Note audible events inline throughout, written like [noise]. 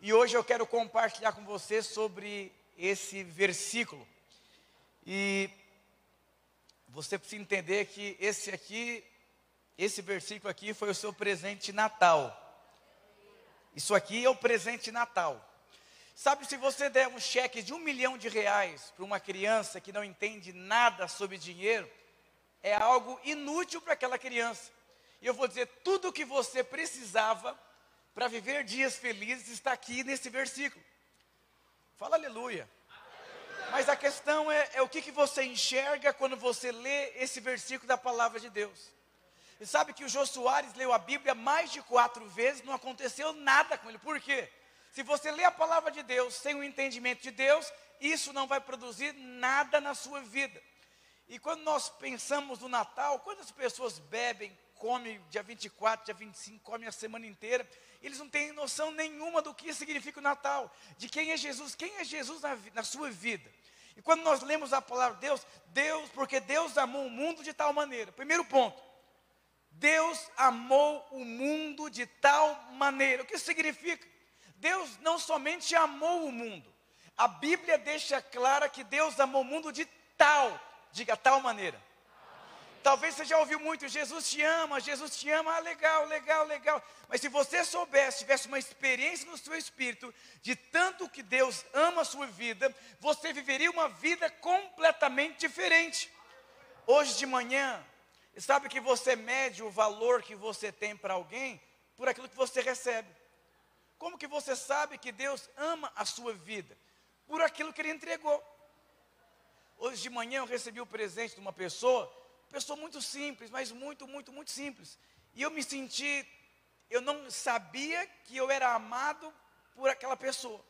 E hoje eu quero compartilhar com você sobre esse versículo. E você precisa entender que esse aqui, esse versículo aqui foi o seu presente de Natal. Isso aqui é o presente de Natal. Sabe, se você der um cheque de um milhão de reais para uma criança que não entende nada sobre dinheiro, é algo inútil para aquela criança. E eu vou dizer, tudo o que você precisava para viver dias felizes está aqui nesse versículo. Fala aleluia. Mas a questão é, é o que, que você enxerga quando você lê esse versículo da palavra de Deus. E sabe que o Jô Soares leu a Bíblia mais de quatro vezes, não aconteceu nada com ele. Por quê? Se você lê a palavra de Deus sem o entendimento de Deus, isso não vai produzir nada na sua vida. E quando nós pensamos no Natal, quantas pessoas bebem, comem dia 24, dia 25, comem a semana inteira, eles não têm noção nenhuma do que significa o Natal, de quem é Jesus, quem é Jesus na, na sua vida. E quando nós lemos a palavra de Deus, Deus, porque Deus amou o mundo de tal maneira. Primeiro ponto, Deus amou o mundo de tal maneira. O que significa? Deus não somente amou o mundo, a Bíblia deixa clara que Deus amou o mundo de tal, diga tal maneira. Talvez você já ouviu muito, Jesus te ama, Jesus te ama, ah, legal, legal, legal. Mas se você soubesse, tivesse uma experiência no seu espírito de tanto que Deus ama a sua vida, você viveria uma vida completamente diferente. Hoje de manhã, sabe que você mede o valor que você tem para alguém por aquilo que você recebe. Como que você sabe que Deus ama a sua vida? Por aquilo que Ele entregou. Hoje de manhã eu recebi o presente de uma pessoa, pessoa muito simples, mas muito, muito, muito simples. E eu me senti, eu não sabia que eu era amado por aquela pessoa.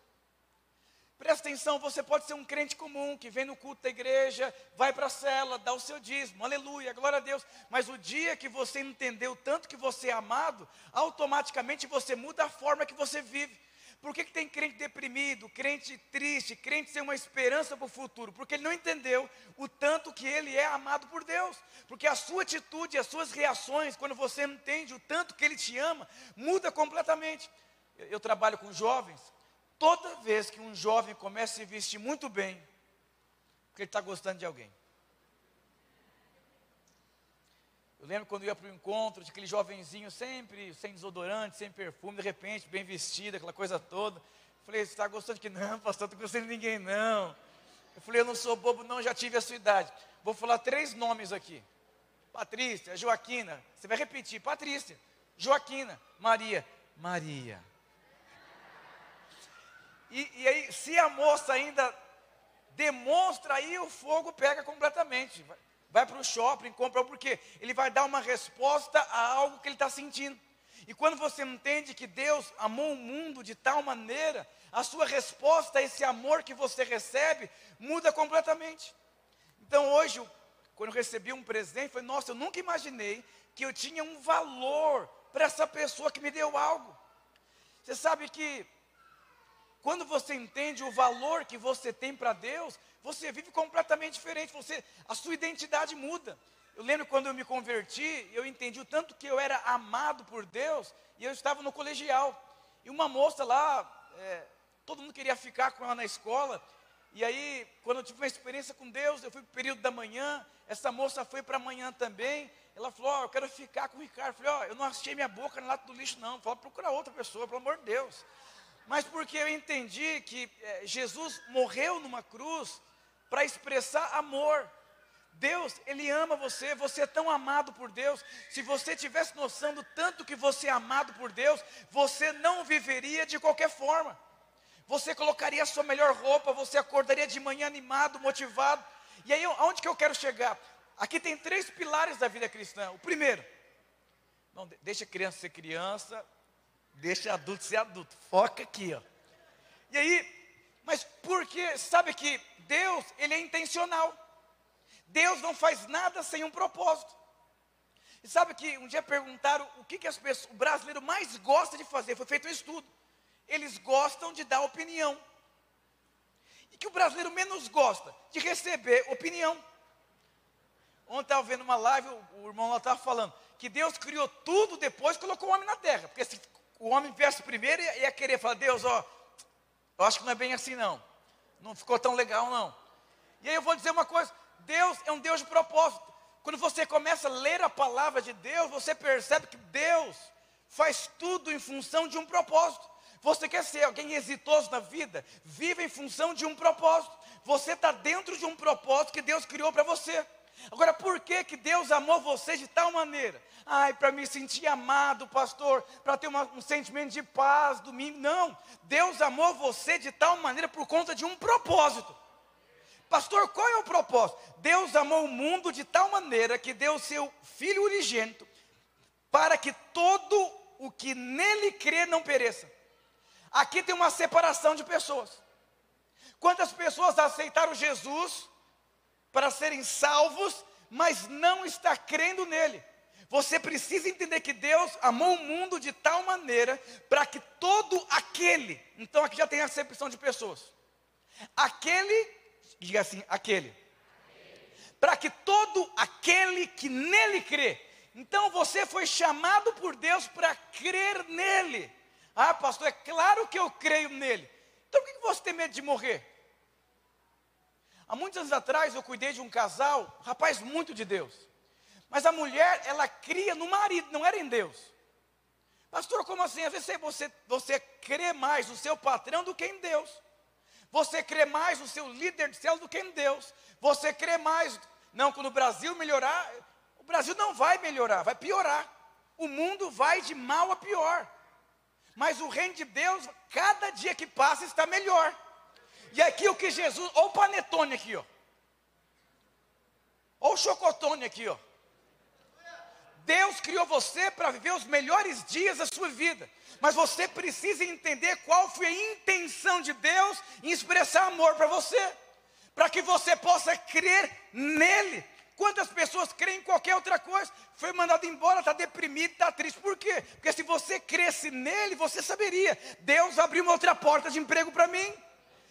Presta atenção, você pode ser um crente comum que vem no culto da igreja, vai para a cela, dá o seu dízimo, aleluia, glória a Deus. Mas o dia que você entendeu tanto que você é amado, automaticamente você muda a forma que você vive. Por que, que tem crente deprimido, crente triste, crente sem uma esperança para o futuro? Porque ele não entendeu o tanto que ele é amado por Deus. Porque a sua atitude, as suas reações, quando você entende o tanto que ele te ama, muda completamente. Eu, eu trabalho com jovens, Toda vez que um jovem começa a se vestir muito bem, porque ele está gostando de alguém. Eu lembro quando eu ia para o encontro de aquele jovenzinho sempre sem desodorante, sem perfume, de repente, bem vestido, aquela coisa toda. Falei, você está gostando de que? Não, pastor, não estou gostando de ninguém, não. Eu falei, eu não sou bobo, não, já tive a sua idade. Vou falar três nomes aqui. Patrícia, Joaquina. Você vai repetir, Patrícia, Joaquina, Maria. Maria. E, e aí, se a moça ainda demonstra, aí o fogo pega completamente. Vai, para o shopping, compra, porque ele vai dar uma resposta a algo que ele está sentindo. E quando você entende que Deus amou o mundo de tal maneira, a sua resposta a esse amor que você recebe muda completamente. Então hoje, quando eu recebi um presente, foi nossa, eu nunca imaginei que eu tinha um valor para essa pessoa que me deu algo. Você sabe que quando você entende o valor que você tem para Deus, você vive completamente diferente, você, a sua identidade muda. Eu lembro quando eu me converti, eu entendi o tanto que eu era amado por Deus, e eu estava no colegial. E uma moça lá, é, todo mundo queria ficar com ela na escola, e aí, quando eu tive uma experiência com Deus, eu fui para o período da manhã, essa moça foi para a manhã também, ela falou, ó, oh, eu quero ficar com o Ricardo. Eu falei, ó, oh, eu não achei minha boca no lado do lixo, não. Falei, procura outra pessoa, pelo amor de Deus mas porque eu entendi que é, Jesus morreu numa cruz para expressar amor. Deus, Ele ama você, você é tão amado por Deus. Se você tivesse noção do tanto que você é amado por Deus, você não viveria de qualquer forma. Você colocaria a sua melhor roupa, você acordaria de manhã animado, motivado. E aí, aonde que eu quero chegar? Aqui tem três pilares da vida cristã. O primeiro, não deixa a criança ser criança, Deixa adulto ser adulto. Foca aqui, ó. E aí, mas porque sabe que Deus, ele é intencional. Deus não faz nada sem um propósito. E sabe que um dia perguntaram o que, que as pessoas, o brasileiro mais gosta de fazer, foi feito um estudo. Eles gostam de dar opinião. E que o brasileiro menos gosta de receber opinião. Ontem estava vendo uma live, o, o irmão lá estava falando que Deus criou tudo depois colocou o homem na terra. Porque se o homem viesse primeiro ia querer falar, Deus, ó, Eu acho que não é bem assim, não. Não ficou tão legal, não. E aí eu vou dizer uma coisa: Deus é um Deus de propósito. Quando você começa a ler a palavra de Deus, você percebe que Deus faz tudo em função de um propósito. Você quer ser alguém exitoso na vida? Viva em função de um propósito. Você está dentro de um propósito que Deus criou para você. Agora, por que, que Deus amou você de tal maneira? Ai, para me sentir amado, pastor, para ter uma, um sentimento de paz, domingo. Não, Deus amou você de tal maneira por conta de um propósito. Pastor, qual é o propósito? Deus amou o mundo de tal maneira que deu seu Filho unigênito para que todo o que nele crê não pereça. Aqui tem uma separação de pessoas. Quantas pessoas aceitaram Jesus para serem salvos, mas não está crendo nele? Você precisa entender que Deus amou o mundo de tal maneira para que todo aquele, então aqui já tem a acepção de pessoas. Aquele, diga assim, aquele. Para que todo aquele que nele crê. Então você foi chamado por Deus para crer nele. Ah, pastor, é claro que eu creio nele. Então por que você tem medo de morrer? Há muitos anos atrás eu cuidei de um casal, rapaz muito de Deus. Mas a mulher, ela cria no marido, não era em Deus. Pastor, como assim? Às vezes você, você crê mais no seu patrão do que em Deus. Você crê mais no seu líder de céu do que em Deus. Você crê mais. Não, quando o Brasil melhorar, o Brasil não vai melhorar, vai piorar. O mundo vai de mal a pior. Mas o reino de Deus, cada dia que passa, está melhor. E aqui o que Jesus, olha o panetone aqui, ó. Olha o chocotone aqui, ó. Deus criou você para viver os melhores dias da sua vida. Mas você precisa entender qual foi a intenção de Deus em expressar amor para você. Para que você possa crer nele. Quantas pessoas creem em qualquer outra coisa? Foi mandado embora, está deprimido, está triste. Por quê? Porque se você cresce nele, você saberia: Deus abriu uma outra porta de emprego para mim.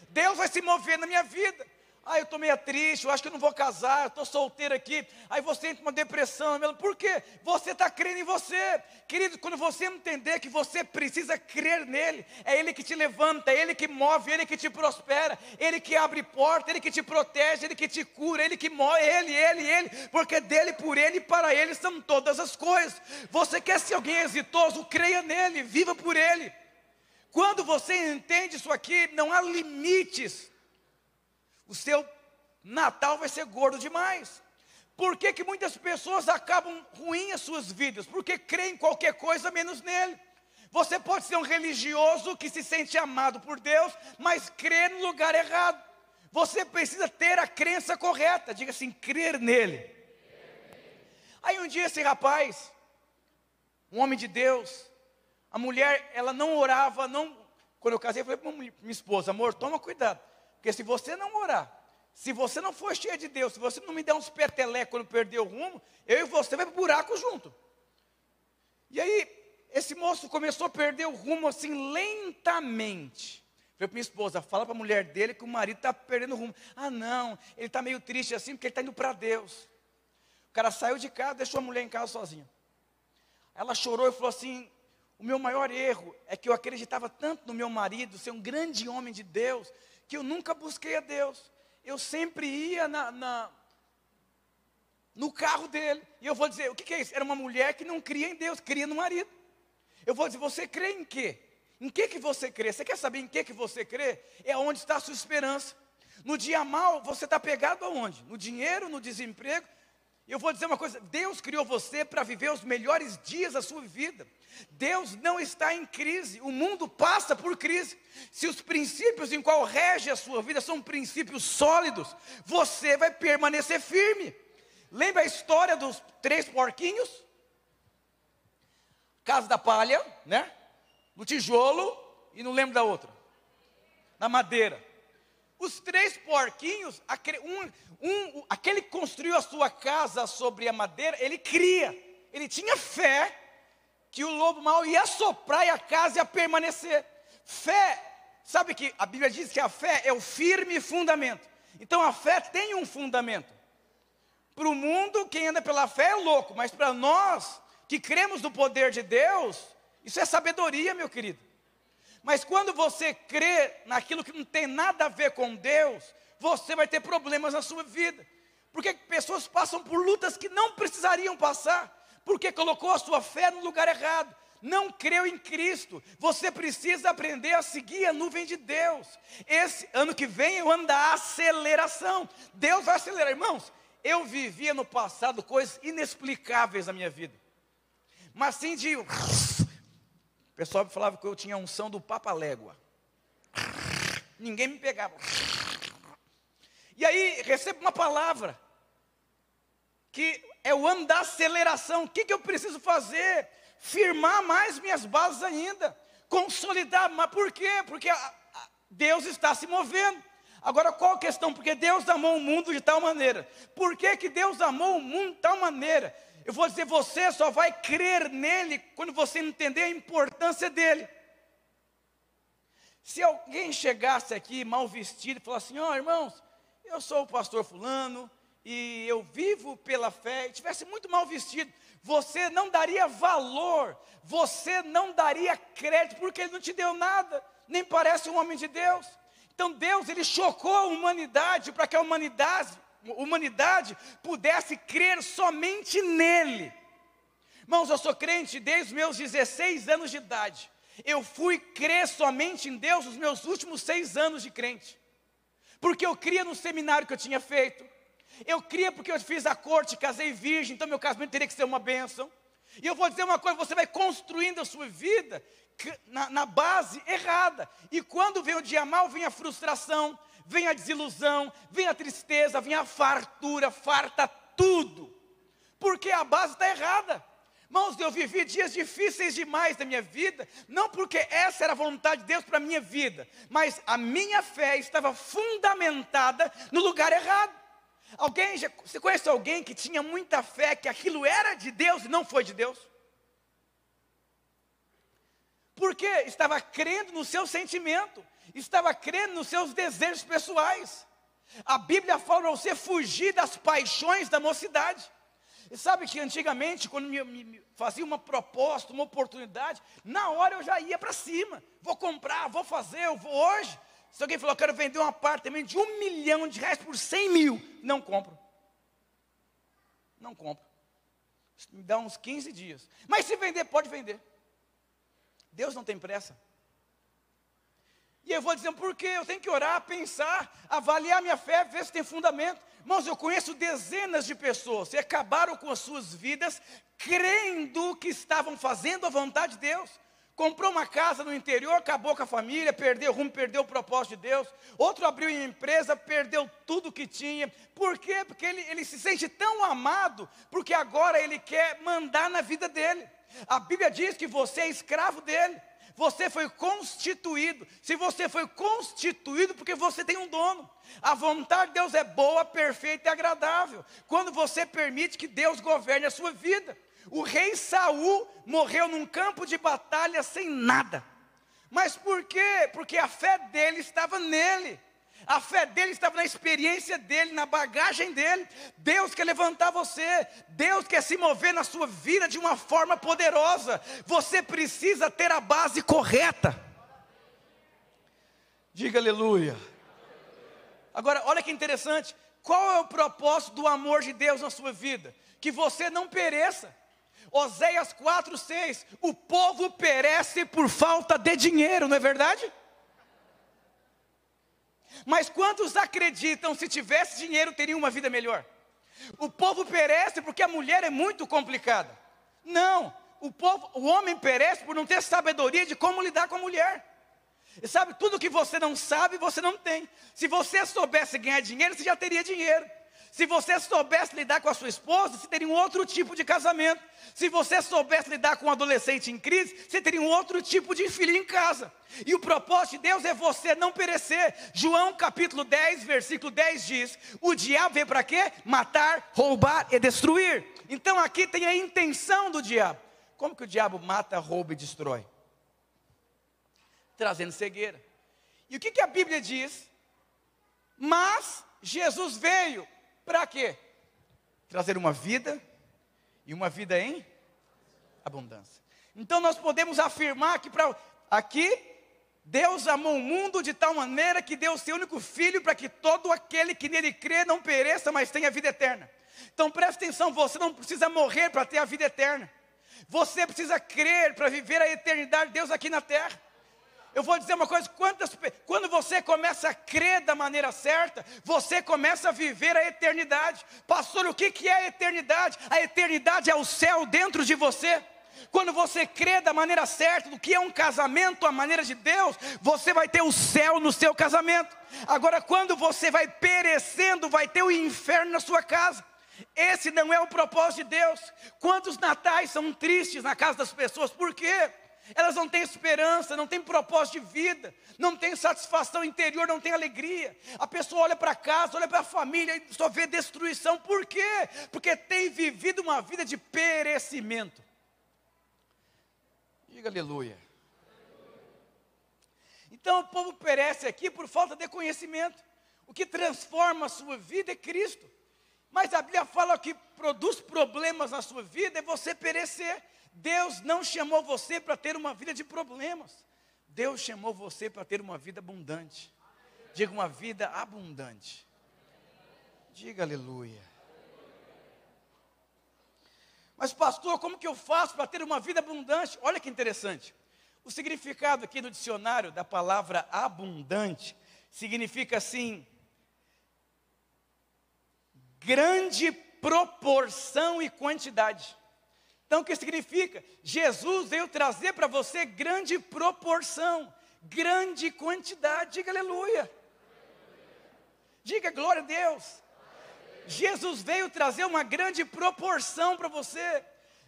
Deus vai se mover na minha vida. Ah, eu estou meio triste, eu acho que eu não vou casar, eu estou solteiro aqui. Aí você entra uma depressão. Por quê? Você está crendo em você. Querido, quando você entender que você precisa crer nele, é Ele que te levanta, é Ele que move, é Ele que te prospera, é Ele que abre porta, é Ele que te protege, é Ele que te cura, é Ele que move, Ele, Ele, Ele, porque dele, por Ele e para Ele são todas as coisas. Você quer ser alguém exitoso? Creia nele, viva por Ele. Quando você entende isso aqui, não há limites o seu Natal vai ser gordo demais. Por que, que muitas pessoas acabam ruins as suas vidas? Porque creem em qualquer coisa menos nele. Você pode ser um religioso que se sente amado por Deus, mas crê no lugar errado. Você precisa ter a crença correta, diga assim, crer nele. Aí um dia esse rapaz, um homem de Deus, a mulher, ela não orava, não. Quando eu casei, eu falei para minha esposa, amor, toma cuidado. Porque se você não orar, se você não for cheio de Deus, se você não me der uns petelecos quando perder o rumo, eu e você vai para o buraco junto. E aí, esse moço começou a perder o rumo assim lentamente. Falei para minha esposa, fala para a mulher dele que o marido está perdendo o rumo. Ah, não, ele está meio triste assim porque ele está indo para Deus. O cara saiu de casa, deixou a mulher em casa sozinha. Ela chorou e falou assim: O meu maior erro é que eu acreditava tanto no meu marido, ser um grande homem de Deus, que eu nunca busquei a Deus. Eu sempre ia na, na no carro dele. E eu vou dizer, o que, que, é isso? Era uma mulher que não cria em Deus, cria no marido. Eu vou dizer, você crê em quê? Em que que você crê? Você quer saber em que que você crê? É onde está a sua esperança. No dia mal, você está pegado aonde? No dinheiro, no desemprego, eu vou dizer uma coisa: Deus criou você para viver os melhores dias da sua vida. Deus não está em crise, o mundo passa por crise. Se os princípios em qual rege a sua vida são princípios sólidos, você vai permanecer firme. Lembra a história dos três porquinhos? Casa da palha, né? No tijolo e não lembro da outra. Na madeira. Os três porquinhos, um, um, aquele que construiu a sua casa sobre a madeira, ele cria, ele tinha fé que o lobo mau ia soprar e a casa ia permanecer. Fé, sabe que a Bíblia diz que a fé é o firme fundamento. Então a fé tem um fundamento. Para o mundo, quem anda pela fé é louco, mas para nós que cremos no poder de Deus, isso é sabedoria, meu querido. Mas quando você crê naquilo que não tem nada a ver com Deus, você vai ter problemas na sua vida. Porque pessoas passam por lutas que não precisariam passar, porque colocou a sua fé no lugar errado não creu em Cristo. Você precisa aprender a seguir a nuvem de Deus. Esse ano que vem é o ano da aceleração. Deus vai acelerar. Irmãos, eu vivia no passado coisas inexplicáveis na minha vida. Mas sim de. Pessoal falava que eu tinha a unção do Papa Légua. Ninguém me pegava. E aí recebo uma palavra. Que é o ano da aceleração. O que, que eu preciso fazer? firmar mais minhas bases ainda, consolidar, mas por quê? Porque Deus está se movendo. Agora, qual a questão? Porque Deus amou o mundo de tal maneira. Por que, que Deus amou o mundo de tal maneira? Eu vou dizer, você só vai crer nele quando você entender a importância dele. Se alguém chegasse aqui mal vestido e falasse assim, ó oh, irmãos, eu sou o pastor fulano e eu vivo pela fé, e tivesse muito mal vestido, você não daria valor, você não daria crédito, porque ele não te deu nada, nem parece um homem de Deus. Então Deus, ele chocou a humanidade para que a humanidade, humanidade pudesse crer somente nele. Irmãos, eu sou crente desde os meus 16 anos de idade. Eu fui crer somente em Deus nos meus últimos seis anos de crente. Porque eu cria no seminário que eu tinha feito, eu cria porque eu fiz a corte, casei virgem, então meu casamento teria que ser uma bênção. E eu vou dizer uma coisa: você vai construindo a sua vida na, na base errada. E quando vem o dia mal, vem a frustração, vem a desilusão, vem a tristeza, vem a fartura, farta tudo. Porque a base está errada. Irmãos, eu vivi dias difíceis demais da minha vida, não porque essa era a vontade de Deus para a minha vida, mas a minha fé estava fundamentada no lugar errado. Alguém, já, você conhece alguém que tinha muita fé que aquilo era de Deus e não foi de Deus? Porque estava crendo no seu sentimento, estava crendo nos seus desejos pessoais. A Bíblia fala para você fugir das paixões da mocidade. E sabe que antigamente, quando me, me, fazia uma proposta, uma oportunidade, na hora eu já ia para cima. Vou comprar, vou fazer, eu vou hoje. Se alguém falou, quero vender um apartamento de um milhão de reais por cem mil, não compro. Não compro. Me dá uns 15 dias. Mas se vender, pode vender. Deus não tem pressa. E eu vou dizer por quê? Eu tenho que orar, pensar, avaliar minha fé, ver se tem fundamento. Irmãos, eu conheço dezenas de pessoas que acabaram com as suas vidas crendo que estavam fazendo a vontade de Deus comprou uma casa no interior, acabou com a família, perdeu o rumo, perdeu o propósito de Deus. Outro abriu uma empresa, perdeu tudo que tinha. Por quê? Porque ele, ele se sente tão amado, porque agora ele quer mandar na vida dele. A Bíblia diz que você é escravo dele. Você foi constituído. Se você foi constituído, porque você tem um dono. A vontade de Deus é boa, perfeita e agradável. Quando você permite que Deus governe a sua vida. O rei Saul morreu num campo de batalha sem nada. Mas por quê? Porque a fé dele estava nele. A fé dele estava na experiência dele, na bagagem dele. Deus quer levantar você. Deus quer se mover na sua vida de uma forma poderosa. Você precisa ter a base correta. Diga aleluia. Agora, olha que interessante. Qual é o propósito do amor de Deus na sua vida? Que você não pereça. Oséias 4,6: O povo perece por falta de dinheiro, não é verdade? Mas quantos acreditam se tivesse dinheiro teriam uma vida melhor? O povo perece porque a mulher é muito complicada. Não, o povo, o homem perece por não ter sabedoria de como lidar com a mulher. E sabe, tudo que você não sabe, você não tem. Se você soubesse ganhar dinheiro, você já teria dinheiro. Se você soubesse lidar com a sua esposa, você teria um outro tipo de casamento. Se você soubesse lidar com um adolescente em crise, você teria um outro tipo de filho em casa. E o propósito de Deus é você não perecer. João capítulo 10, versículo 10 diz: O diabo veio para quê? Matar, roubar e destruir. Então aqui tem a intenção do diabo. Como que o diabo mata, rouba e destrói? Trazendo cegueira. E o que, que a Bíblia diz? Mas Jesus veio para quê? Trazer uma vida e uma vida em abundância. Então nós podemos afirmar que para aqui Deus amou o mundo de tal maneira que deu o seu único filho para que todo aquele que nele crê não pereça, mas tenha vida eterna. Então preste atenção, você não precisa morrer para ter a vida eterna. Você precisa crer para viver a eternidade de Deus aqui na terra. Eu vou dizer uma coisa: quantas, quando você começa a crer da maneira certa, você começa a viver a eternidade. Pastor, o que, que é a eternidade? A eternidade é o céu dentro de você. Quando você crê da maneira certa, do que é um casamento, a maneira de Deus, você vai ter o céu no seu casamento. Agora, quando você vai perecendo, vai ter o inferno na sua casa. Esse não é o propósito de Deus. Quantos natais são tristes na casa das pessoas? Por quê? Elas não têm esperança, não têm propósito de vida, não têm satisfação interior, não têm alegria. A pessoa olha para casa, olha para a família e só vê destruição. Por quê? Porque tem vivido uma vida de perecimento. Diga aleluia. Então o povo perece aqui por falta de conhecimento. O que transforma a sua vida é Cristo. Mas a Bíblia fala que produz problemas na sua vida é você perecer. Deus não chamou você para ter uma vida de problemas. Deus chamou você para ter uma vida abundante. Diga uma vida abundante. Diga aleluia. Mas, pastor, como que eu faço para ter uma vida abundante? Olha que interessante. O significado aqui no dicionário da palavra abundante significa assim: grande proporção e quantidade. Então, o que significa? Jesus veio trazer para você grande proporção, grande quantidade. Diga aleluia. Diga glória a Deus. Jesus veio trazer uma grande proporção para você.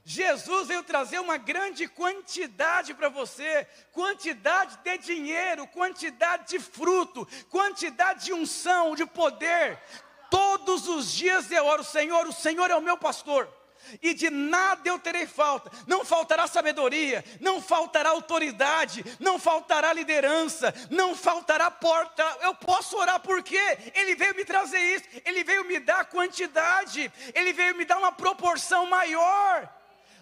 Jesus veio trazer uma grande quantidade para você, quantidade de dinheiro, quantidade de fruto, quantidade de unção, de poder. Todos os dias eu oro, Senhor, o Senhor é o meu pastor e de nada eu terei falta. Não faltará sabedoria, não faltará autoridade, não faltará liderança, não faltará porta. Eu posso orar porque Ele veio me trazer isso, Ele veio me dar quantidade, Ele veio me dar uma proporção maior.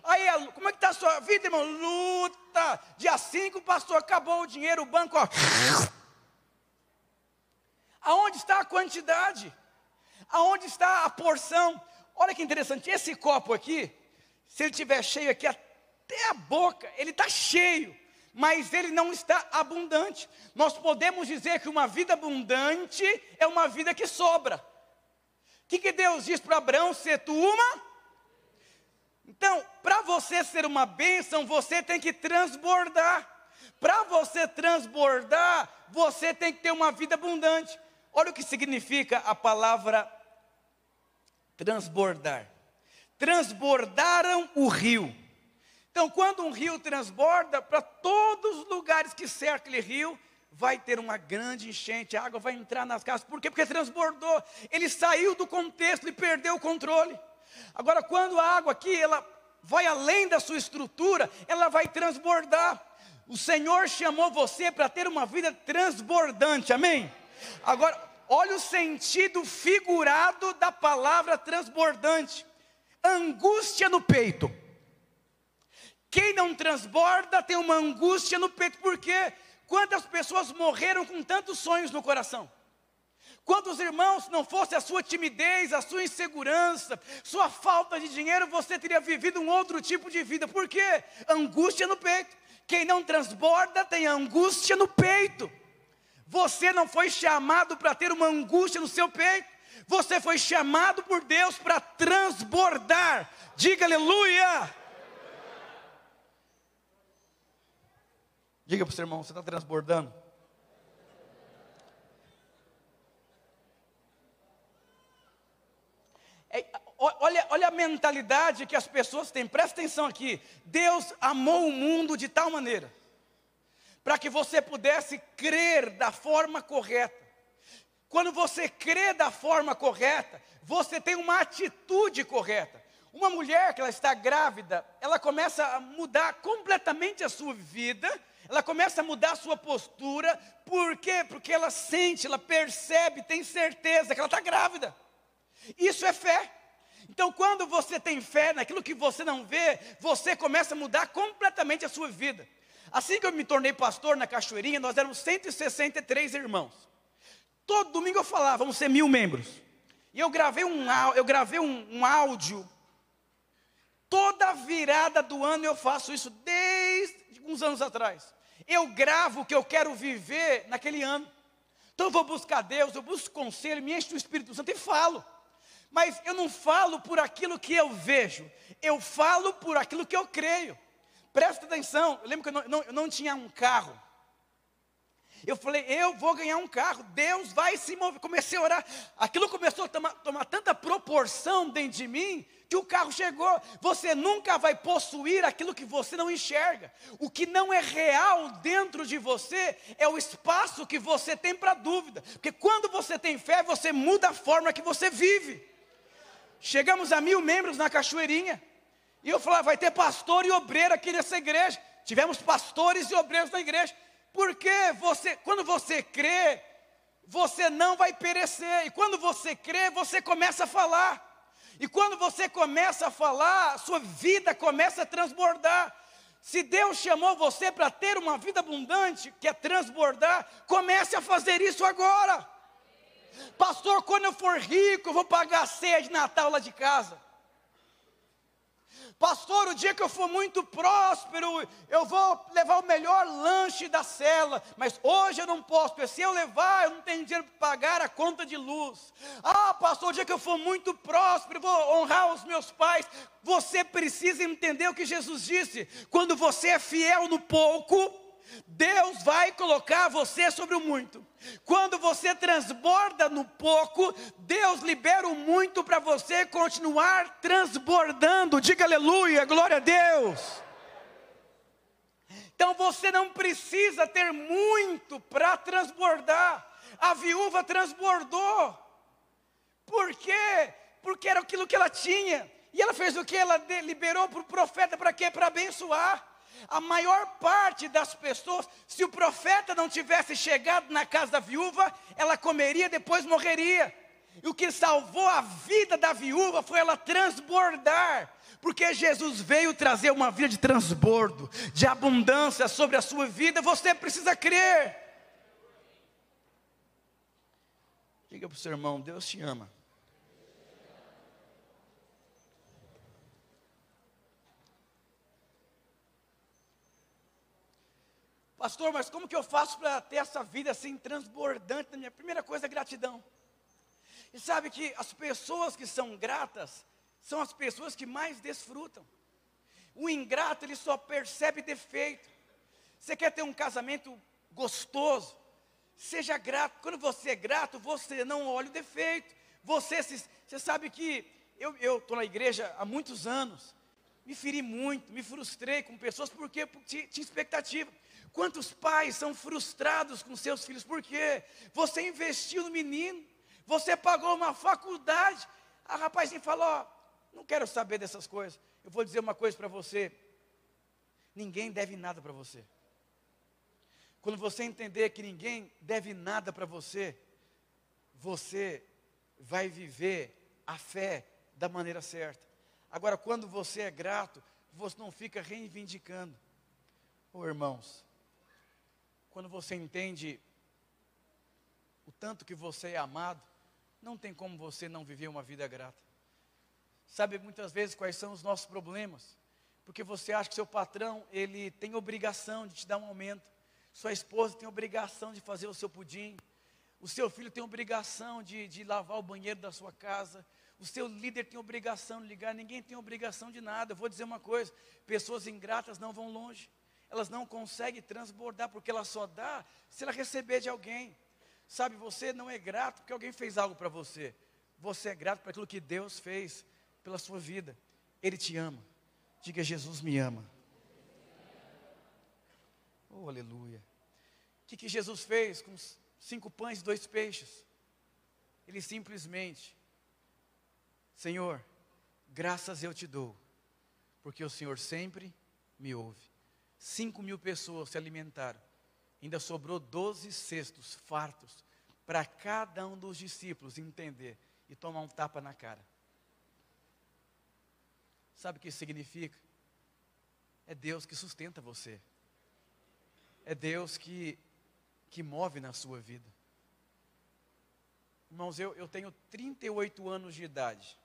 Aí, como é que está a sua vida, irmão? Luta. Dia 5, pastor, acabou o dinheiro, o banco, ó. Aonde está a quantidade? Aonde está a porção? Olha que interessante, esse copo aqui, se ele estiver cheio aqui até a boca, ele está cheio, mas ele não está abundante. Nós podemos dizer que uma vida abundante é uma vida que sobra. O que, que Deus diz para Abraão? Ser tu uma? Então, para você ser uma bênção, você tem que transbordar. Para você transbordar, você tem que ter uma vida abundante. Olha o que significa a palavra transbordar. Transbordaram o rio. Então, quando um rio transborda, para todos os lugares que cercam aquele rio, vai ter uma grande enchente, a água vai entrar nas casas. Por quê? Porque transbordou. Ele saiu do contexto e perdeu o controle. Agora, quando a água aqui, ela vai além da sua estrutura, ela vai transbordar. O Senhor chamou você para ter uma vida transbordante, amém? Agora, olha o sentido figurado da palavra transbordante: angústia no peito. Quem não transborda tem uma angústia no peito, porque quantas pessoas morreram com tantos sonhos no coração? Quantos irmãos, não fosse a sua timidez, a sua insegurança, sua falta de dinheiro, você teria vivido um outro tipo de vida. Por quê? Angústia no peito. Quem não transborda tem angústia no peito. Você não foi chamado para ter uma angústia no seu peito. Você foi chamado por Deus para transbordar. Diga aleluia. Diga para o seu irmão, você está transbordando? É, olha, olha a mentalidade que as pessoas têm, presta atenção aqui. Deus amou o mundo de tal maneira para que você pudesse crer da forma correta. Quando você crê da forma correta, você tem uma atitude correta. Uma mulher que ela está grávida, ela começa a mudar completamente a sua vida, ela começa a mudar a sua postura, por quê? Porque ela sente, ela percebe, tem certeza que ela está grávida. Isso é fé. Então, quando você tem fé naquilo que você não vê, você começa a mudar completamente a sua vida. Assim que eu me tornei pastor na Cachoeirinha, nós éramos 163 irmãos. Todo domingo eu falava, vamos ser mil membros. E eu gravei um, eu gravei um, um áudio. Toda virada do ano eu faço isso desde uns anos atrás. Eu gravo o que eu quero viver naquele ano. Então eu vou buscar Deus, eu busco conselho, me encho do Espírito Santo e falo. Mas eu não falo por aquilo que eu vejo, eu falo por aquilo que eu creio. Presta atenção, eu lembro que eu não, não, eu não tinha um carro. Eu falei, eu vou ganhar um carro, Deus vai se mover. Comecei a orar, aquilo começou a tomar, tomar, tanta proporção dentro de mim, que o carro chegou. Você nunca vai possuir aquilo que você não enxerga. O que não é real dentro de você é o espaço que você tem para dúvida. Porque quando você tem fé, você muda a forma que você vive. Chegamos a mil membros na Cachoeirinha. E eu falava, vai ter pastor e obreiro aqui nessa igreja. Tivemos pastores e obreiros na igreja. Porque você, quando você crê, você não vai perecer. E quando você crê, você começa a falar. E quando você começa a falar, sua vida começa a transbordar. Se Deus chamou você para ter uma vida abundante, que é transbordar, comece a fazer isso agora. Pastor, quando eu for rico, eu vou pagar a ceia de Natal lá de casa. Pastor, o dia que eu for muito próspero, eu vou levar o melhor lanche da cela, mas hoje eu não posso, porque se eu levar, eu não tenho dinheiro para pagar a conta de luz. Ah, pastor, o dia que eu for muito próspero, eu vou honrar os meus pais. Você precisa entender o que Jesus disse: quando você é fiel no pouco, Deus vai colocar você sobre o muito. Quando você transborda no pouco, Deus libera o muito para você continuar transbordando. Diga aleluia, glória a Deus. Então você não precisa ter muito para transbordar. A viúva transbordou. Por quê? Porque era aquilo que ela tinha. E ela fez o que? Ela liberou para o profeta para quê? Para abençoar. A maior parte das pessoas, se o profeta não tivesse chegado na casa da viúva, ela comeria, depois morreria. E o que salvou a vida da viúva foi ela transbordar, porque Jesus veio trazer uma vida de transbordo, de abundância sobre a sua vida. Você precisa crer. Diga para o seu irmão: Deus te ama. Pastor, mas como que eu faço para ter essa vida assim transbordante na minha? Primeira coisa é gratidão. E sabe que as pessoas que são gratas são as pessoas que mais desfrutam. O ingrato, ele só percebe defeito. Você quer ter um casamento gostoso? Seja grato. Quando você é grato, você não olha o defeito. Você, se, você sabe que eu estou na igreja há muitos anos. Me feri muito, me frustrei com pessoas porque tinha expectativa. Quantos pais são frustrados com seus filhos? Por quê? Você investiu no menino, você pagou uma faculdade. A rapazinha falou: ó, não quero saber dessas coisas. Eu vou dizer uma coisa para você: ninguém deve nada para você. Quando você entender que ninguém deve nada para você, você vai viver a fé da maneira certa. Agora, quando você é grato, você não fica reivindicando. Oh, irmãos, quando você entende o tanto que você é amado, não tem como você não viver uma vida grata. Sabe muitas vezes quais são os nossos problemas? Porque você acha que seu patrão, ele tem obrigação de te dar um aumento. Sua esposa tem obrigação de fazer o seu pudim. O seu filho tem obrigação de, de lavar o banheiro da sua casa. O seu líder tem obrigação de ligar. Ninguém tem obrigação de nada. Eu vou dizer uma coisa: pessoas ingratas não vão longe elas não conseguem transbordar, porque ela só dá se ela receber de alguém. Sabe, você não é grato porque alguém fez algo para você. Você é grato por aquilo que Deus fez pela sua vida. Ele te ama. Diga, Jesus me ama. Oh, aleluia. O que, que Jesus fez com cinco pães e dois peixes? Ele simplesmente, Senhor, graças eu te dou, porque o Senhor sempre me ouve. Cinco mil pessoas se alimentaram. Ainda sobrou doze cestos fartos para cada um dos discípulos entender e tomar um tapa na cara. Sabe o que isso significa? É Deus que sustenta você. é Deus que, que move na sua vida. Irmãos, eu, eu tenho 38 anos de idade.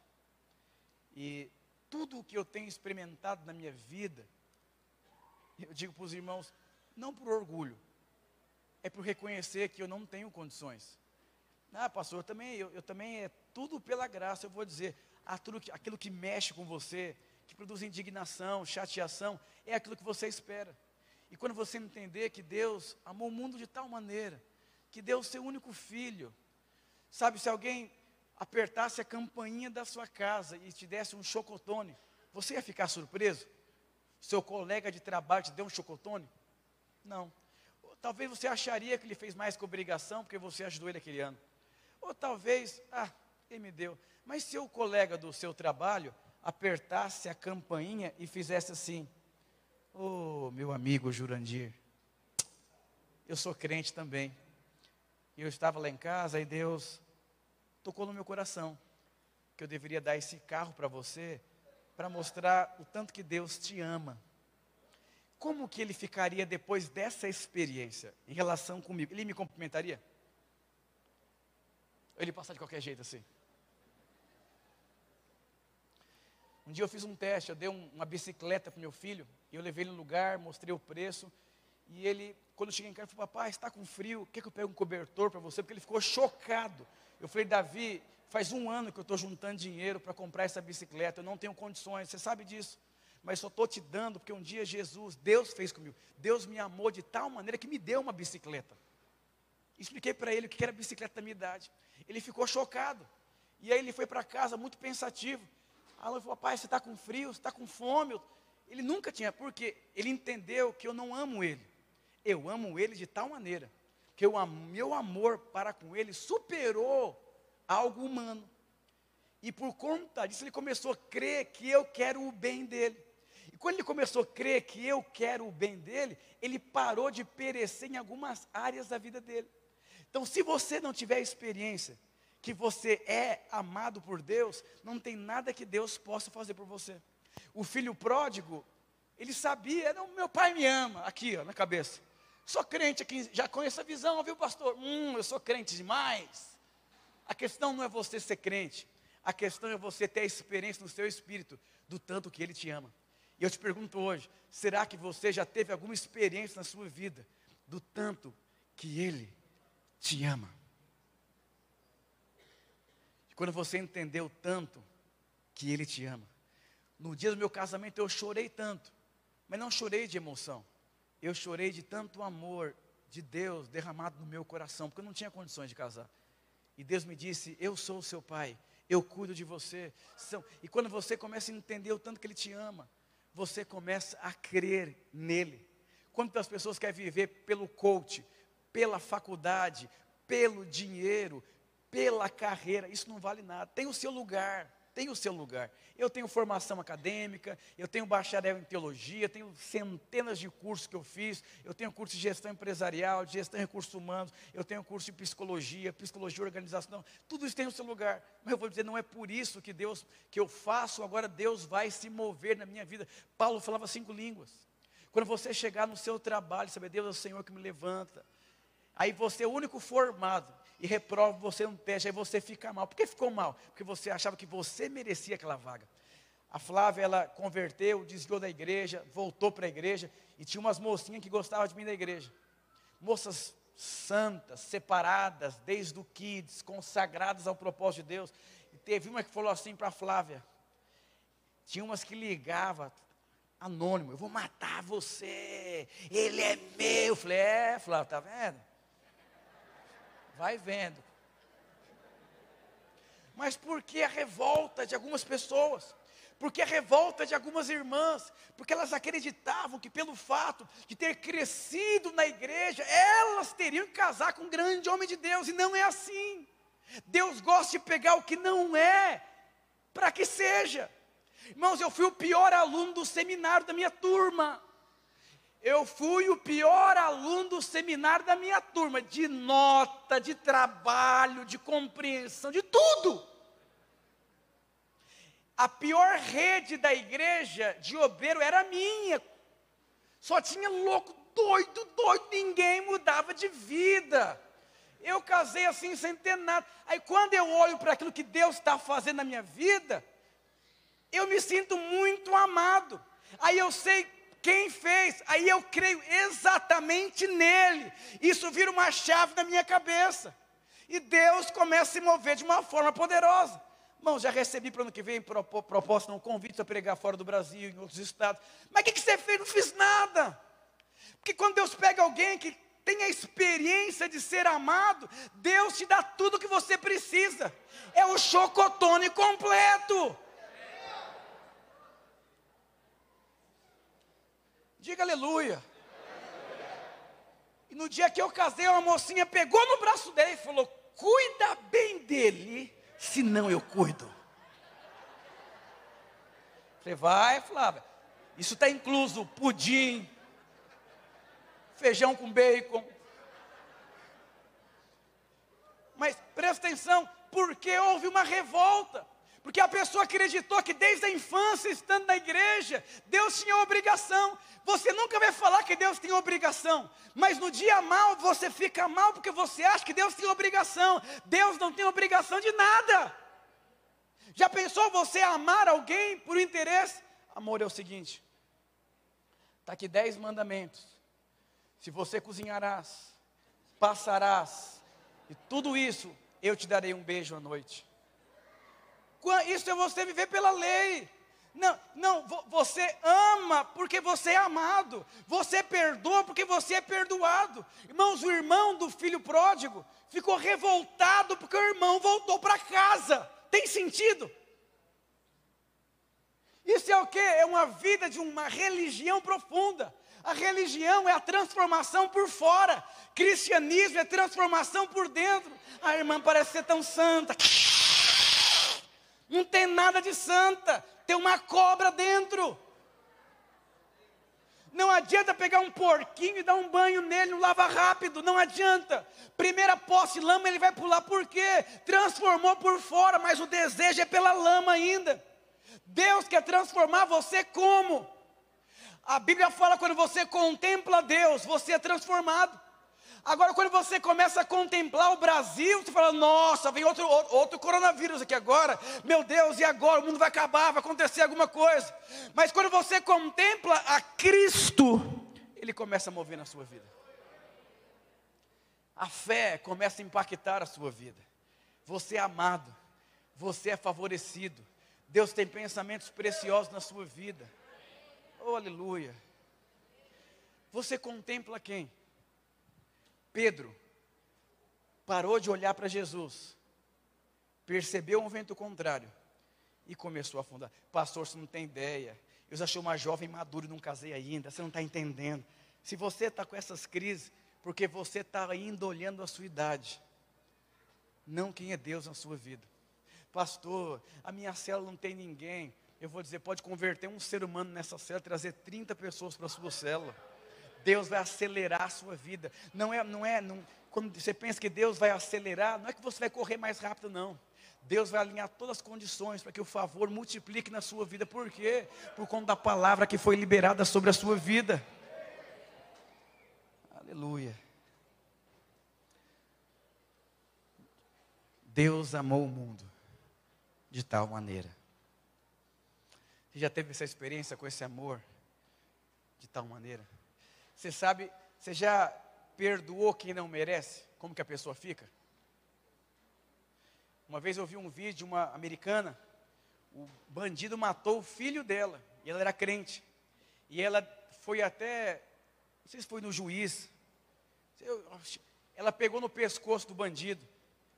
E tudo o que eu tenho experimentado na minha vida, eu digo para os irmãos, não por orgulho, é por reconhecer que eu não tenho condições. Ah, pastor, eu também, eu, eu também é tudo pela graça, eu vou dizer, aquilo que, aquilo que mexe com você, que produz indignação, chateação, é aquilo que você espera. E quando você entender que Deus amou o mundo de tal maneira, que deu o seu único filho, sabe, se alguém apertasse a campainha da sua casa e te desse um chocotone, você ia ficar surpreso? Seu colega de trabalho te deu um chocotone? Não. Talvez você acharia que ele fez mais que obrigação, porque você ajudou ele aquele ano. Ou talvez, ah, ele me deu. Mas se o colega do seu trabalho apertasse a campainha e fizesse assim: Ô oh, meu amigo Jurandir, eu sou crente também. Eu estava lá em casa e Deus tocou no meu coração que eu deveria dar esse carro para você para mostrar o tanto que Deus te ama. Como que ele ficaria depois dessa experiência em relação comigo? Ele me cumprimentaria? Ou ele passar de qualquer jeito assim? Um dia eu fiz um teste, eu dei um, uma bicicleta para meu filho, e eu levei ele no lugar, mostrei o preço, e ele, quando eu cheguei em casa, falou, papai, está com frio, quer que eu pegue um cobertor para você? Porque ele ficou chocado. Eu falei, Davi, faz um ano que eu estou juntando dinheiro para comprar essa bicicleta, eu não tenho condições, você sabe disso. Mas só estou te dando porque um dia Jesus, Deus fez comigo. Deus me amou de tal maneira que me deu uma bicicleta. Expliquei para ele o que era bicicleta da minha idade. Ele ficou chocado. E aí ele foi para casa muito pensativo. Ele falou, pai, você está com frio, você está com fome. Ele nunca tinha, porque ele entendeu que eu não amo ele. Eu amo ele de tal maneira que o meu amor para com ele superou algo humano. E por conta disso ele começou a crer que eu quero o bem dele. E quando ele começou a crer que eu quero o bem dele, ele parou de perecer em algumas áreas da vida dele. Então, se você não tiver experiência que você é amado por Deus, não tem nada que Deus possa fazer por você. O filho pródigo, ele sabia, não, meu pai me ama, aqui ó, na cabeça. Sou crente aqui, já conheço a visão, viu pastor? Hum, eu sou crente demais. A questão não é você ser crente, a questão é você ter a experiência no seu espírito do tanto que ele te ama. E eu te pergunto hoje, será que você já teve alguma experiência na sua vida do tanto que ele te ama? E quando você entendeu tanto que Ele te ama. No dia do meu casamento eu chorei tanto, mas não chorei de emoção. Eu chorei de tanto amor de Deus derramado no meu coração, porque eu não tinha condições de casar. E Deus me disse: Eu sou o seu pai, eu cuido de você. E quando você começa a entender o tanto que Ele te ama, você começa a crer nele. Quantas pessoas querem viver pelo coach, pela faculdade, pelo dinheiro, pela carreira, isso não vale nada. Tem o seu lugar, tem o seu lugar. Eu tenho formação acadêmica, eu tenho bacharel em teologia, tenho centenas de cursos que eu fiz, eu tenho curso de gestão empresarial, de gestão de recursos humanos, eu tenho curso de psicologia, psicologia organizacional, tudo isso tem o seu lugar. Mas eu vou dizer, não é por isso que Deus, que eu faço, agora Deus vai se mover na minha vida. Paulo falava cinco línguas. Quando você chegar no seu trabalho, saber Deus é o Senhor que me levanta. Aí você é o único formado e reprova você um teste, aí você fica mal. Por que ficou mal? Porque você achava que você merecia aquela vaga. A Flávia, ela converteu, desviou da igreja, voltou para a igreja, e tinha umas mocinhas que gostavam de mim da igreja. Moças santas, separadas, desde o kids, consagradas ao propósito de Deus. E teve uma que falou assim para a Flávia. Tinha umas que ligava, anônimo, eu vou matar você, ele é meu. Eu falei, é, Flávia, tá vendo? Vai vendo. Mas por que a revolta de algumas pessoas? Porque a revolta de algumas irmãs, porque elas acreditavam que pelo fato de ter crescido na igreja, elas teriam que casar com um grande homem de Deus, e não é assim. Deus gosta de pegar o que não é, para que seja. Irmãos, eu fui o pior aluno do seminário da minha turma. Eu fui o pior aluno do seminário da minha turma, de nota, de trabalho, de compreensão, de tudo. A pior rede da igreja de obreiro era minha. Só tinha louco doido, doido, ninguém mudava de vida. Eu casei assim sem ter nada. Aí quando eu olho para aquilo que Deus está fazendo na minha vida, eu me sinto muito amado. Aí eu sei quem fez, aí eu creio exatamente nele. Isso vira uma chave na minha cabeça. E Deus começa a se mover de uma forma poderosa. Irmão, já recebi para o ano que vem proposta, um convite a pregar fora do Brasil, em outros estados. Mas o que, que você fez? Não fiz nada. Porque quando Deus pega alguém que tem a experiência de ser amado, Deus te dá tudo o que você precisa. É o chocotone completo. Diga aleluia. E no dia que eu casei, uma mocinha pegou no braço dele e falou: Cuida bem dele, senão eu cuido. Falei, vai, Flávia. Isso está incluso pudim, feijão com bacon. Mas presta atenção, porque houve uma revolta. Porque a pessoa acreditou que desde a infância, estando na igreja, Deus tinha obrigação. Você nunca vai falar que Deus tem obrigação, mas no dia mal você fica mal porque você acha que Deus tem obrigação. Deus não tem obrigação de nada. Já pensou você amar alguém por interesse? Amor é o seguinte: está aqui dez mandamentos. Se você cozinharás, passarás, e tudo isso, eu te darei um beijo à noite. Isso é você viver pela lei. Não, não, você ama porque você é amado. Você perdoa porque você é perdoado. Irmãos, o irmão do filho pródigo ficou revoltado porque o irmão voltou para casa. Tem sentido? Isso é o que? É uma vida de uma religião profunda. A religião é a transformação por fora. Cristianismo é transformação por dentro. A irmã parece ser tão santa. Não tem nada de santa, tem uma cobra dentro. Não adianta pegar um porquinho e dar um banho nele, não lava rápido, não adianta. Primeira posse lama ele vai pular, por quê? Transformou por fora, mas o desejo é pela lama ainda. Deus quer transformar você como? A Bíblia fala quando você contempla Deus, você é transformado. Agora, quando você começa a contemplar o Brasil, você fala: Nossa, vem outro, outro coronavírus aqui agora. Meu Deus, e agora? O mundo vai acabar, vai acontecer alguma coisa. Mas quando você contempla a Cristo, Ele começa a mover na sua vida. A fé começa a impactar a sua vida. Você é amado, você é favorecido. Deus tem pensamentos preciosos na sua vida. Oh, aleluia. Você contempla quem? Pedro parou de olhar para Jesus, percebeu um vento contrário e começou a afundar. Pastor, você não tem ideia. Eu já sou uma jovem madura e não casei ainda. Você não está entendendo. Se você está com essas crises, porque você está ainda olhando a sua idade, não quem é Deus na sua vida. Pastor, a minha célula não tem ninguém. Eu vou dizer, pode converter um ser humano nessa célula, trazer 30 pessoas para a sua célula. Deus vai acelerar a sua vida. Não é, não é, não, quando você pensa que Deus vai acelerar, não é que você vai correr mais rápido, não. Deus vai alinhar todas as condições para que o favor multiplique na sua vida. Por quê? Por conta da palavra que foi liberada sobre a sua vida. Aleluia. Deus amou o mundo de tal maneira. Você já teve essa experiência com esse amor de tal maneira? Você sabe, você já perdoou quem não merece? Como que a pessoa fica? Uma vez eu vi um vídeo de uma americana, o bandido matou o filho dela, e ela era crente. E ela foi até, não sei se foi no juiz, ela pegou no pescoço do bandido,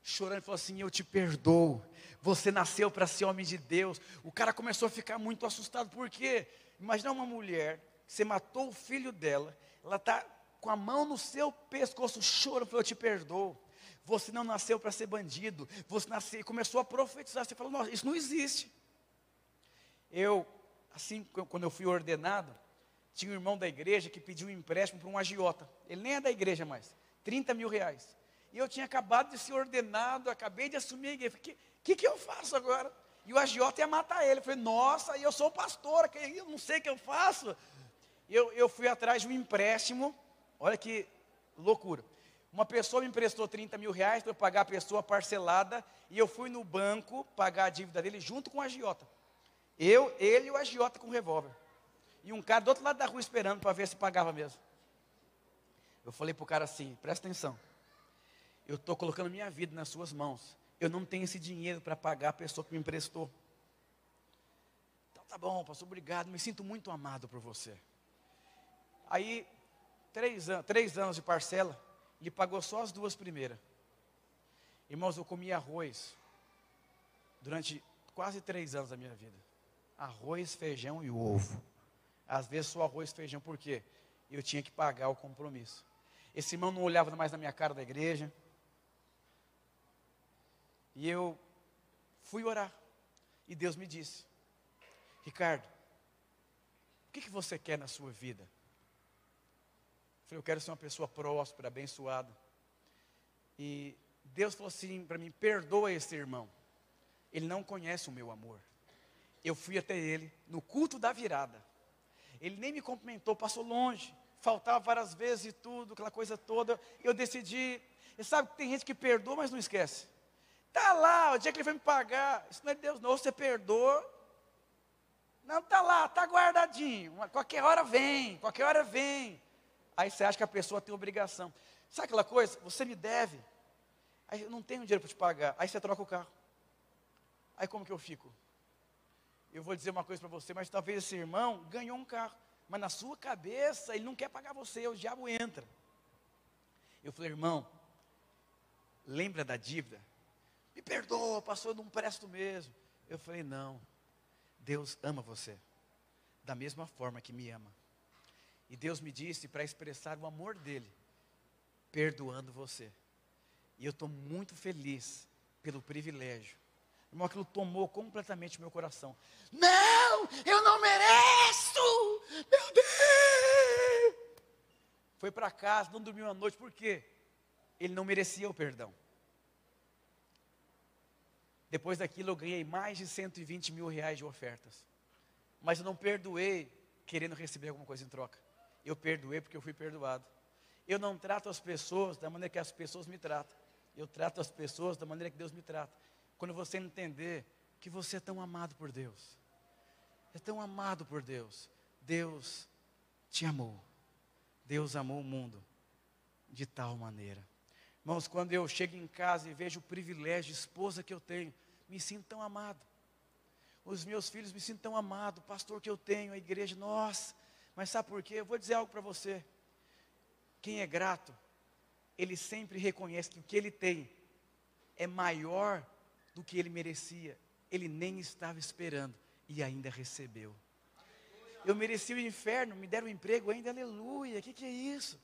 chorando, e falou assim: Eu te perdoo, você nasceu para ser homem de Deus. O cara começou a ficar muito assustado, por quê? Imagina uma mulher, você matou o filho dela, ela está com a mão no seu pescoço, chorando, falou, eu te perdoo. Você não nasceu para ser bandido. Você nasceu, começou a profetizar. Você falou, nossa, isso não existe. Eu, assim, quando eu fui ordenado, tinha um irmão da igreja que pediu um empréstimo para um agiota. Ele nem é da igreja mais. 30 mil reais. E eu tinha acabado de ser ordenado, acabei de assumir a igreja. O que, que, que eu faço agora? E o agiota ia matar ele. Eu falei, nossa, eu sou pastor, eu não sei o que eu faço eu, eu fui atrás de um empréstimo Olha que loucura. Uma pessoa me emprestou 30 mil reais para eu pagar a pessoa parcelada e eu fui no banco pagar a dívida dele junto com o agiota. Eu, ele e o agiota com o revólver. E um cara do outro lado da rua esperando para ver se pagava mesmo. Eu falei para o cara assim: presta atenção. Eu estou colocando minha vida nas suas mãos. Eu não tenho esse dinheiro para pagar a pessoa que me emprestou. Então tá bom, pastor, obrigado. Me sinto muito amado por você. Aí, três, an três anos de parcela, ele pagou só as duas primeiras. Irmãos, eu comi arroz durante quase três anos da minha vida. Arroz, feijão e ovo. Às vezes só arroz e feijão, por quê? Eu tinha que pagar o compromisso. Esse irmão não olhava mais na minha cara da igreja. E eu fui orar. E Deus me disse: Ricardo, o que, que você quer na sua vida? Falei, eu quero ser uma pessoa próspera, abençoada. E Deus falou assim para mim: perdoa esse irmão. Ele não conhece o meu amor. Eu fui até ele no culto da virada. Ele nem me cumprimentou, passou longe, faltava várias vezes e tudo, aquela coisa toda. Eu decidi. E sabe que tem gente que perdoa, mas não esquece. Está lá, o dia que ele vai me pagar. Isso não é Deus, não. Você perdoa. Não, está lá, está guardadinho. Qualquer hora vem, qualquer hora vem. Aí você acha que a pessoa tem obrigação. Sabe aquela coisa? Você me deve. Aí eu não tenho dinheiro para te pagar. Aí você troca o carro. Aí como que eu fico? Eu vou dizer uma coisa para você, mas talvez esse irmão ganhou um carro. Mas na sua cabeça ele não quer pagar você, o diabo entra. Eu falei, irmão, lembra da dívida? Me perdoa, pastor, eu não presto mesmo. Eu falei, não. Deus ama você. Da mesma forma que me ama. E Deus me disse para expressar o amor dele, perdoando você. E eu estou muito feliz pelo privilégio. Irmão, aquilo tomou completamente meu coração. Não, eu não mereço! Meu Deus! Foi para casa, não dormiu a noite, por quê? Ele não merecia o perdão. Depois daquilo eu ganhei mais de 120 mil reais de ofertas. Mas eu não perdoei querendo receber alguma coisa em troca. Eu perdoei porque eu fui perdoado. Eu não trato as pessoas da maneira que as pessoas me tratam. Eu trato as pessoas da maneira que Deus me trata. Quando você entender que você é tão amado por Deus. É tão amado por Deus. Deus te amou. Deus amou o mundo de tal maneira. Irmãos, quando eu chego em casa e vejo o privilégio de esposa que eu tenho, me sinto tão amado. Os meus filhos me sinto tão amado, o pastor que eu tenho, a igreja, nossa. Mas sabe por quê? Eu vou dizer algo para você. Quem é grato, ele sempre reconhece que o que ele tem é maior do que ele merecia. Ele nem estava esperando e ainda recebeu. Eu mereci o inferno, me deram um emprego ainda, aleluia. O que, que é isso?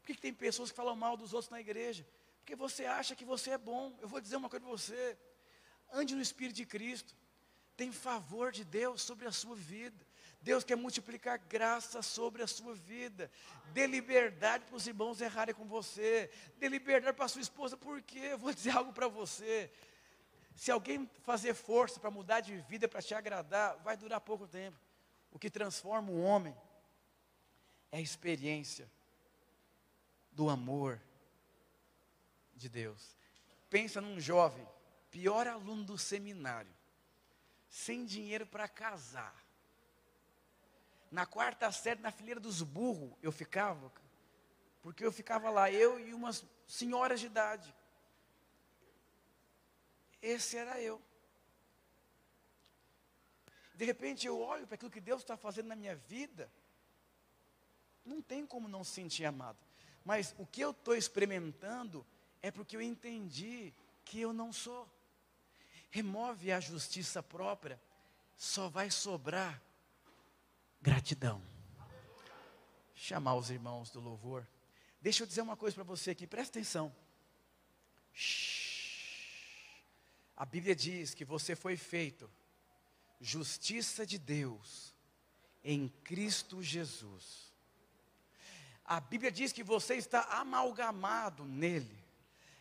Por que, que tem pessoas que falam mal dos outros na igreja? Porque você acha que você é bom. Eu vou dizer uma coisa para você. Ande no Espírito de Cristo. Tem favor de Deus sobre a sua vida. Deus quer multiplicar graça sobre a sua vida. Dê liberdade para os irmãos errarem com você. Dê liberdade para a sua esposa, porque eu vou dizer [laughs] algo para você. Se alguém fazer força para mudar de vida, para te agradar, vai durar pouco tempo. O que transforma o homem é a experiência do amor de Deus. Pensa num jovem pior aluno do seminário, sem dinheiro para casar. Na quarta série, na fileira dos burros, eu ficava, porque eu ficava lá, eu e umas senhoras de idade. Esse era eu. De repente eu olho para aquilo que Deus está fazendo na minha vida, não tem como não se sentir amado. Mas o que eu estou experimentando é porque eu entendi que eu não sou remove a justiça própria, só vai sobrar gratidão. Chamar os irmãos do louvor. Deixa eu dizer uma coisa para você aqui, presta atenção. A Bíblia diz que você foi feito justiça de Deus em Cristo Jesus. A Bíblia diz que você está amalgamado nele.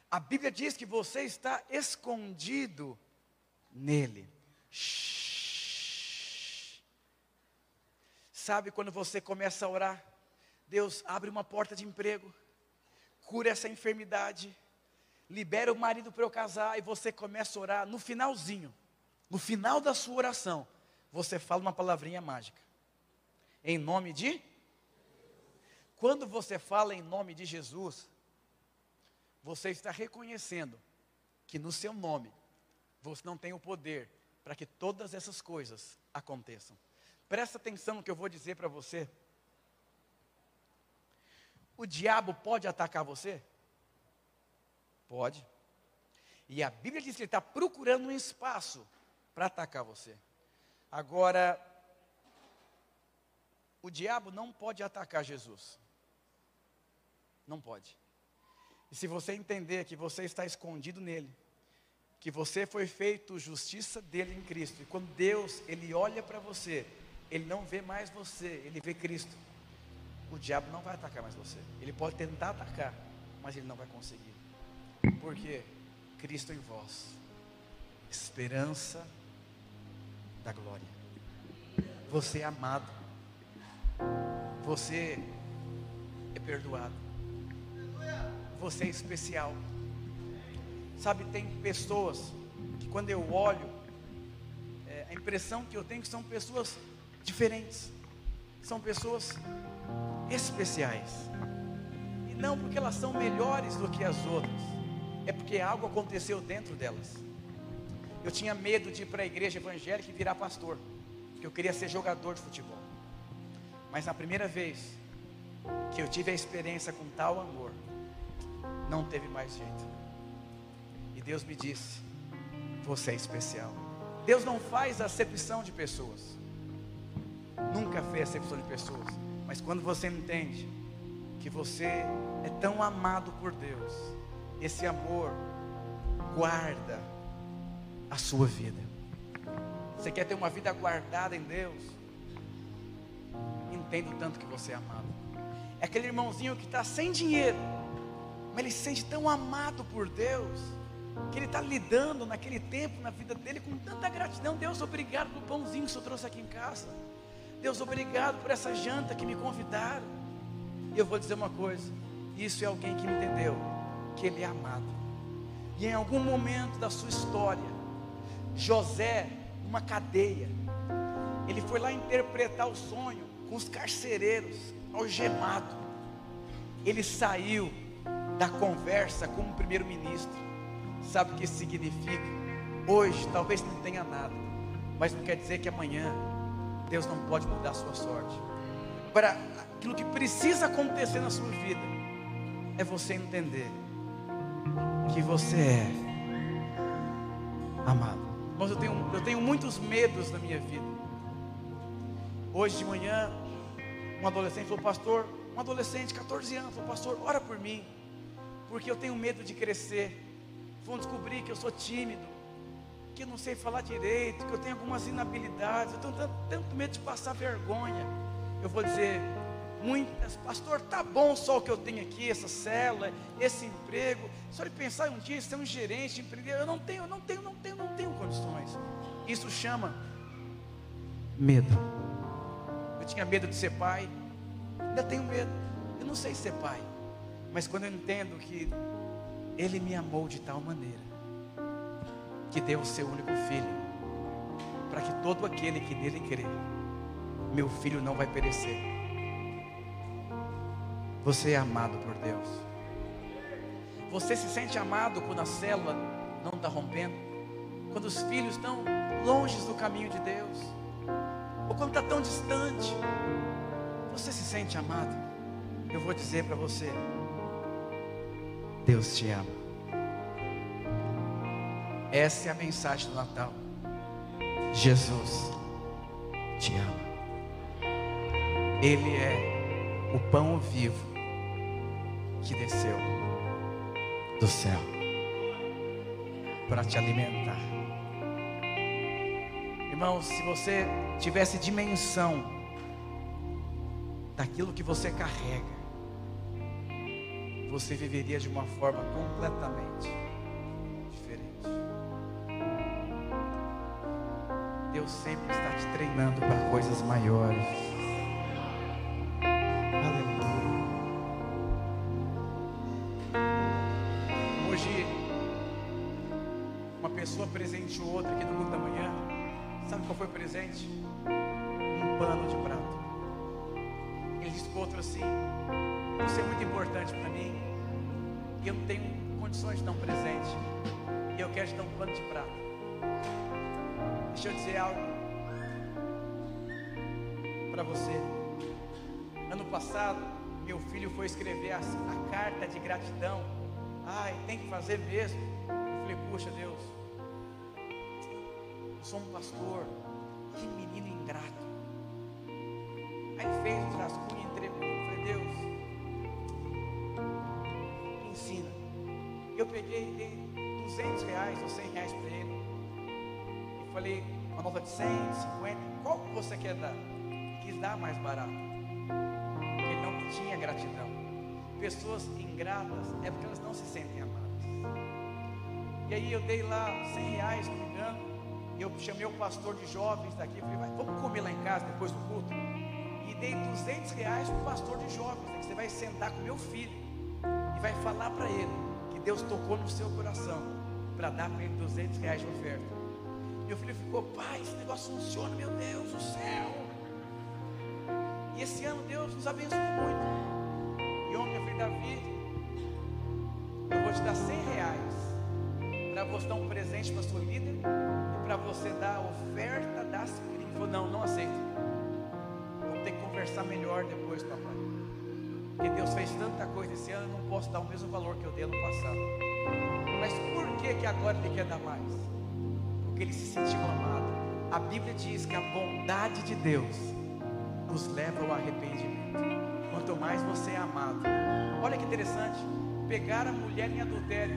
A Bíblia diz que você está escondido nele. Shhh. Sabe quando você começa a orar? Deus abre uma porta de emprego, cura essa enfermidade, libera o marido para eu casar e você começa a orar no finalzinho, no final da sua oração, você fala uma palavrinha mágica. Em nome de Quando você fala em nome de Jesus, você está reconhecendo que no seu nome você não tem o poder para que todas essas coisas aconteçam. Presta atenção no que eu vou dizer para você. O diabo pode atacar você? Pode. E a Bíblia diz que ele está procurando um espaço para atacar você. Agora, o diabo não pode atacar Jesus. Não pode. E se você entender que você está escondido nele, que você foi feito justiça dele em Cristo, e quando Deus, ele olha para você, ele não vê mais você, ele vê Cristo. O diabo não vai atacar mais você. Ele pode tentar atacar, mas ele não vai conseguir. Porque Cristo em vós, esperança da glória. Você é amado. Você é perdoado. Você é especial. Sabe, tem pessoas que quando eu olho, é, a impressão que eu tenho é que são pessoas diferentes. São pessoas especiais. E não porque elas são melhores do que as outras. É porque algo aconteceu dentro delas. Eu tinha medo de ir para a igreja evangélica e virar pastor. Porque eu queria ser jogador de futebol. Mas na primeira vez que eu tive a experiência com tal amor, não teve mais jeito. E Deus me disse: Você é especial. Deus não faz acepção de pessoas. Nunca fez acepção de pessoas. Mas quando você entende que você é tão amado por Deus, esse amor guarda a sua vida. Você quer ter uma vida guardada em Deus? Entenda o tanto que você é amado. É aquele irmãozinho que está sem dinheiro, mas ele se sente tão amado por Deus, que ele está lidando naquele tempo na vida dele com tanta gratidão. Deus, obrigado pelo pãozinho que o Senhor trouxe aqui em casa. Deus, obrigado por essa janta que me convidaram. E eu vou dizer uma coisa: isso é alguém que entendeu que ele é amado. E em algum momento da sua história, José, numa cadeia, ele foi lá interpretar o sonho com os carcereiros, algemado. Ele saiu da conversa com o primeiro-ministro. Sabe o que isso significa? Hoje talvez não tenha nada, mas não quer dizer que amanhã Deus não pode mudar a sua sorte. Agora, aquilo que precisa acontecer na sua vida é você entender que você é amado. Mas eu tenho, eu tenho muitos medos na minha vida. Hoje de manhã, um adolescente falou, pastor, um adolescente, 14 anos, falou, pastor, ora por mim, porque eu tenho medo de crescer. Vão descobrir que eu sou tímido, que eu não sei falar direito, que eu tenho algumas inabilidades, eu tenho tanto, tanto medo de passar vergonha. Eu vou dizer, muitas, pastor, tá bom só o que eu tenho aqui, essa célula, esse emprego. Só de pensar um dia ser um gerente, empreender, eu não tenho, eu não tenho, não tenho, não tenho condições. Isso chama medo. Eu tinha medo de ser pai, ainda tenho medo. Eu não sei ser pai, mas quando eu entendo que Ele me amou de tal maneira, que deu o seu único filho, para que todo aquele que nele crê, meu filho não vai perecer você é amado por Deus. Você se sente amado quando a célula não está rompendo? Quando os filhos estão longe do caminho de Deus? Ou quando está tão distante? Você se sente amado? Eu vou dizer para você: Deus te ama. Essa é a mensagem do Natal. Jesus te ama. Ele é o pão vivo que desceu do céu para te alimentar. Irmão, se você tivesse dimensão daquilo que você carrega, você viveria de uma forma completamente Deus sempre está te treinando para coisas maiores. Aleluia. Hoje, uma pessoa presenteou outra aqui no mundo da manhã. Sabe qual foi o presente? Um pano de prato. Ele disse para outro assim: Você é muito importante para mim. E eu não tenho condições de dar um presente. E eu quero te dar um pano de prato. Deixa eu dizer algo para você. Ano passado, meu filho foi escrever a, a carta de gratidão. Ai, tem que fazer mesmo. Eu falei, puxa Deus, eu sou um pastor. Que menino ingrato. Aí fez o rascunho e entregou. Eu falei, Deus, me ensina. Eu peguei e dei 200 reais ou 100 reais para ele. Falei, uma nota de 100, 50, qual você quer dar? Quis dar mais barato. Porque ele não tinha gratidão. Pessoas ingratas é porque elas não se sentem amadas. E aí eu dei lá 100 reais, não me engano. Eu chamei o pastor de jovens daqui. Falei, vai, vamos comer lá em casa depois do culto. E dei 200 reais para o pastor de jovens. Né, que você vai sentar com meu filho. E vai falar para ele que Deus tocou no seu coração. Para dar para ele 200 reais de oferta. Meu filho ficou, pai, esse negócio funciona, meu Deus do céu. E esse ano Deus nos abençoou muito. E ontem eu falei, Davi, eu vou te dar 100 reais para você dar um presente para sua líder e para você dar a oferta das Ele falou, não, não aceito. Vamos ter que conversar melhor depois, papai. Porque Deus fez tanta coisa esse ano, eu não posso dar o mesmo valor que eu dei ano passado. Mas por que, que agora ele quer dar mais? Porque ele se sentiu amado. A Bíblia diz que a bondade de Deus nos leva ao arrependimento. Quanto mais você é amado. Olha que interessante. Pegar a mulher em adultério,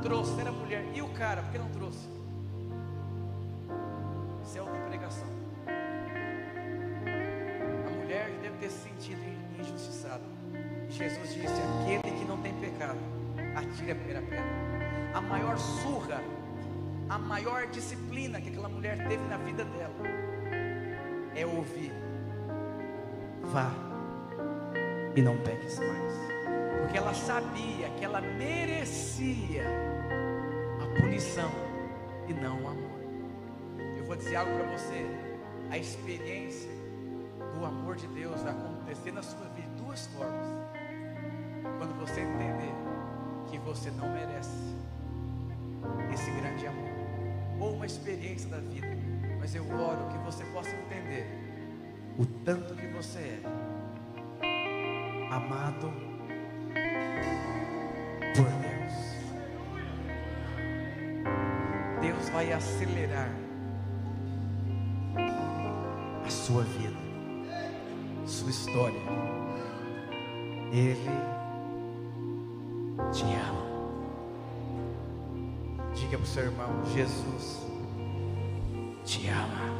trouxer a mulher. E o cara, por que não trouxe? Isso é outra pregação. A mulher deve ter se sentido injustiçada. E Jesus disse: aquele que não tem pecado, atire a primeira pedra. A maior surra, a maior disciplina que aquela mulher teve na vida dela é ouvir vá e não peques mais. Porque ela sabia que ela merecia a punição e não o amor. Eu vou dizer algo para você: a experiência do amor de Deus vai acontecer na sua vida de duas formas. Quando você entender que você não merece esse grande amor, ou uma experiência da vida, mas eu oro que você possa entender o tanto que você é amado por Deus. Deus vai acelerar a sua vida, sua história. Ele te ama. Seu irmão: Jesus te ama.